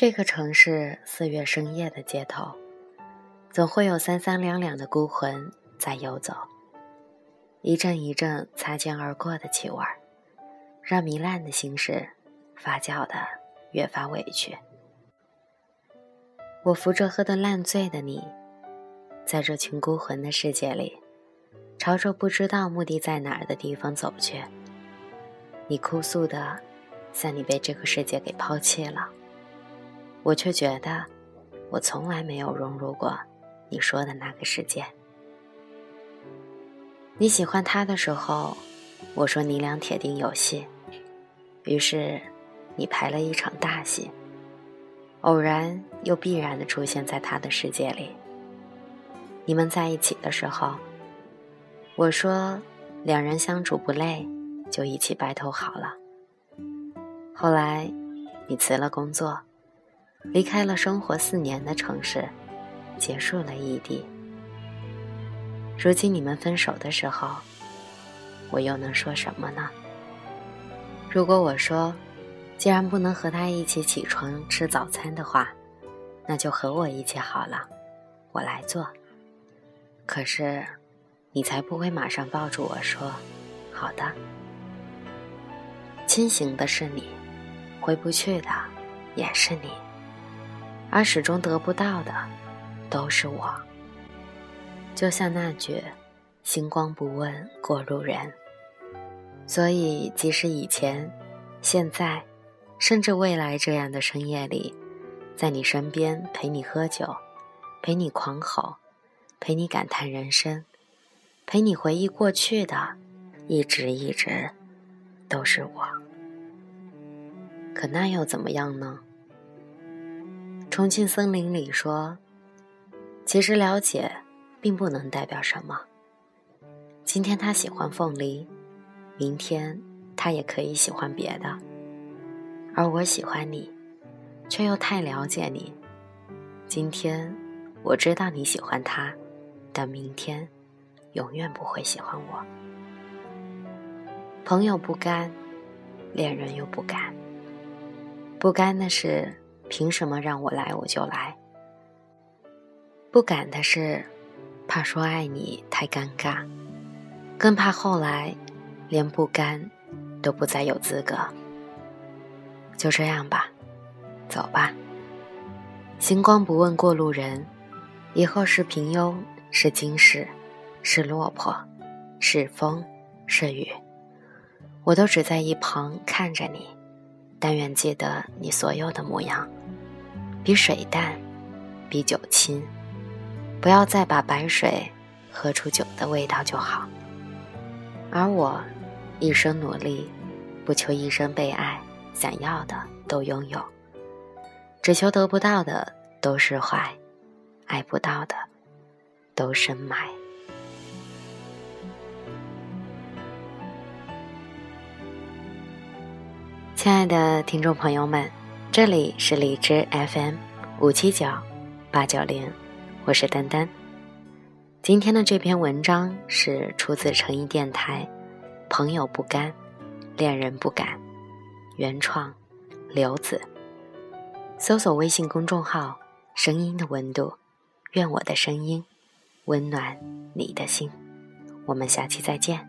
这个城市四月深夜的街头，总会有三三两两的孤魂在游走。一阵一阵擦肩而过的气味，让糜烂的心事发酵的越发委屈。我扶着喝得烂醉的你，在这群孤魂的世界里，朝着不知道目的在哪儿的地方走去。你哭诉的，像你被这个世界给抛弃了。我却觉得，我从来没有融入过你说的那个世界。你喜欢他的时候，我说你俩铁定有戏。于是，你排了一场大戏，偶然又必然的出现在他的世界里。你们在一起的时候，我说两人相处不累，就一起白头好了。后来，你辞了工作。离开了生活四年的城市，结束了异地。如今你们分手的时候，我又能说什么呢？如果我说，既然不能和他一起起床吃早餐的话，那就和我一起好了，我来做。可是，你才不会马上抱住我说：“好的。”清醒的是你，回不去的也是你。而始终得不到的，都是我。就像那句“星光不问过路人”，所以即使以前、现在，甚至未来这样的深夜里，在你身边陪你喝酒，陪你狂吼，陪你感叹人生，陪你回忆过去的，一直一直都是我。可那又怎么样呢？重庆森林里说：“其实了解，并不能代表什么。今天他喜欢凤梨，明天他也可以喜欢别的。而我喜欢你，却又太了解你。今天我知道你喜欢他，但明天永远不会喜欢我。朋友不甘，恋人又不甘。不甘的是。”凭什么让我来我就来？不敢的是，怕说爱你太尴尬，更怕后来连不甘都不再有资格。就这样吧，走吧。星光不问过路人，以后是平庸，是惊世，是落魄，是风，是雨，我都只在一旁看着你。但愿记得你所有的模样。比水淡，比酒清，不要再把白水喝出酒的味道就好。而我一生努力，不求一生被爱，想要的都拥有，只求得不到的都释怀，爱不到的都深埋。亲爱的听众朋友们。这里是荔枝 FM 五七九八九零，我是丹丹。今天的这篇文章是出自诚意电台，《朋友不甘，恋人不敢》，原创刘子。搜索微信公众号“声音的温度”，愿我的声音温暖你的心。我们下期再见。